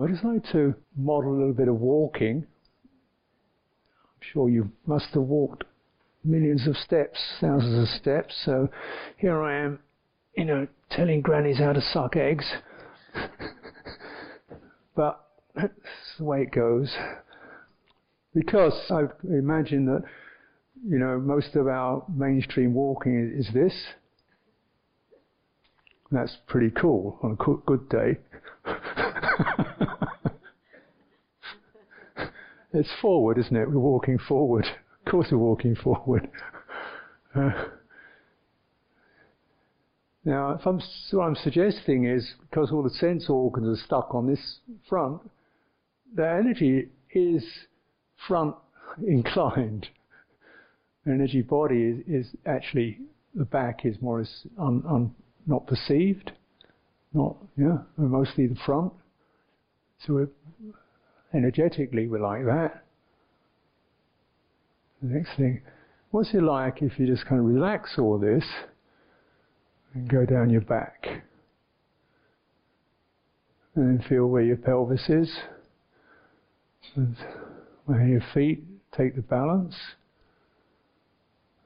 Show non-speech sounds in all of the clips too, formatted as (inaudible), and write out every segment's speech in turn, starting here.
I'd just like to model a little bit of walking. I'm sure you must have walked millions of steps, thousands of steps. So here I am, you know, telling grannies how to suck eggs. (laughs) but that's the way it goes. Because I imagine that, you know, most of our mainstream walking is this. That's pretty cool on a good day. (laughs) (laughs) it's forward, isn't it? We're walking forward. Of course, we're walking forward. Uh, now, I'm, what I'm suggesting is because all the sense organs are stuck on this front, the energy is front inclined. The energy body is, is, actually the back is more un, un, not perceived, not yeah, mostly the front. So we're, energetically we're like that. The next thing, what's it like if you just kind of relax all this and go down your back? And then feel where your pelvis is, and where your feet take the balance.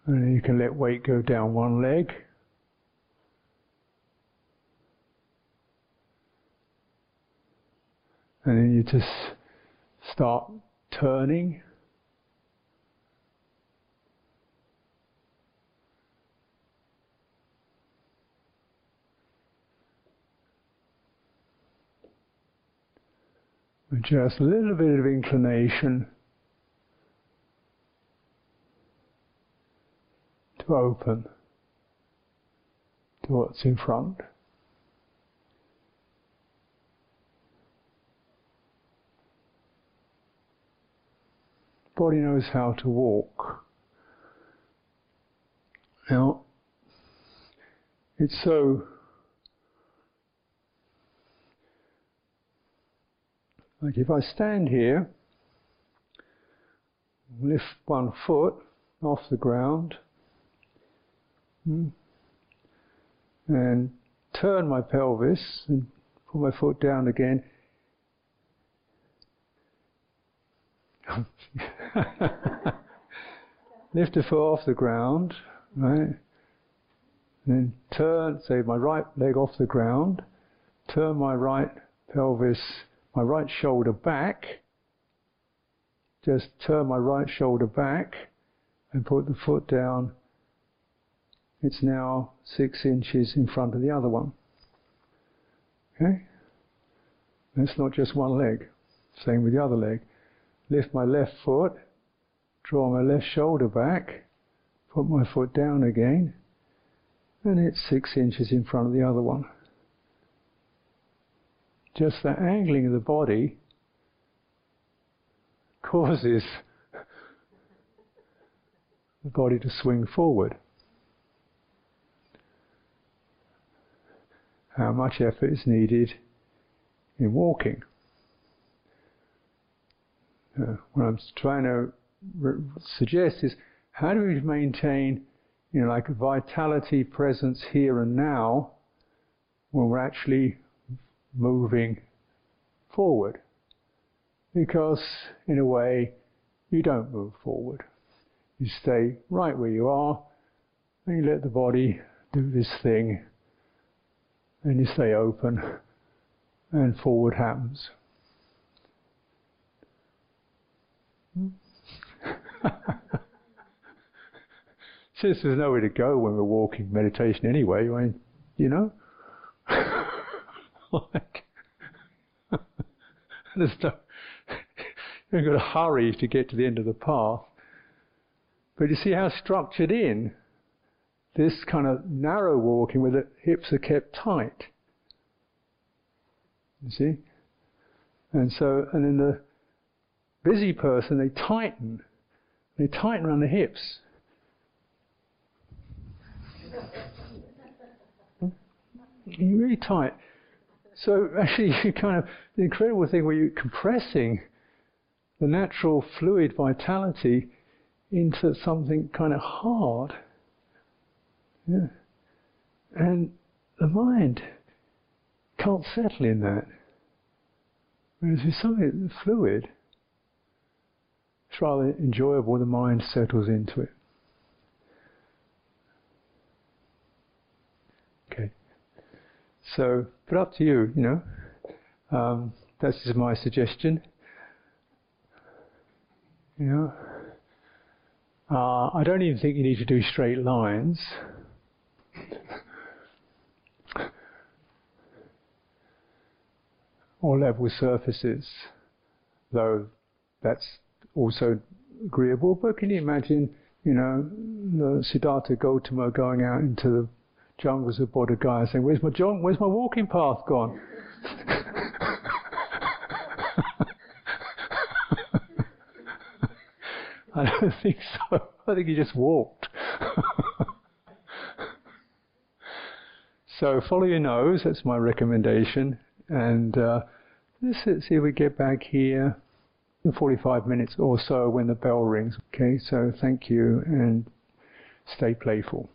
And you can let weight go down one leg. And then you just start turning with just a little bit of inclination to open to what's in front. Body knows how to walk. Now, it's so Like if I stand here, lift one foot off the ground, hmm, and turn my pelvis and put my foot down again. (laughs) (laughs) lift the foot off the ground, right? And then turn, say, my right leg off the ground, turn my right pelvis my right shoulder back, just turn my right shoulder back and put the foot down. It's now six inches in front of the other one. Okay? That's not just one leg. Same with the other leg. Lift my left foot, draw my left shoulder back, put my foot down again, and it's six inches in front of the other one just the angling of the body causes the body to swing forward. How much effort is needed in walking? Uh, what I'm trying to suggest is how do we maintain, you know, like a vitality, presence here and now when we're actually moving forward. Because, in a way, you don't move forward. You stay right where you are, and you let the body do this thing, and you stay open, and forward happens. (laughs) Since there's nowhere to go when we're walking meditation anyway, I mean, you know? (laughs) like, (laughs) there's no, you've got to hurry to get to the end of the path. But you see how structured in this kind of narrow walking where the hips are kept tight. You see? And so, and in the busy person, they tighten. They tighten around the hips. You're really tight. So actually, (laughs) you kind of the incredible thing where you're compressing the natural fluid vitality into something kind of hard. Yeah. And the mind can't settle in that. Whereas if something fluid, rather enjoyable, the mind settles into it. Okay. So, but up to you, you know. Um, that's just my suggestion. You know, uh, I don't even think you need to do straight lines. or level surfaces, though that's also agreeable. But can you imagine, you know, the Siddhartha Gautama going out into the jungles of Bodh Gaya saying, "Where's my John? Where's my walking path gone?" (laughs) I don't think so. I think he just walked. (laughs) so follow your nose. That's my recommendation. And uh, let's see if we get back here in 45 minutes or so when the bell rings. Okay. So thank you and stay playful.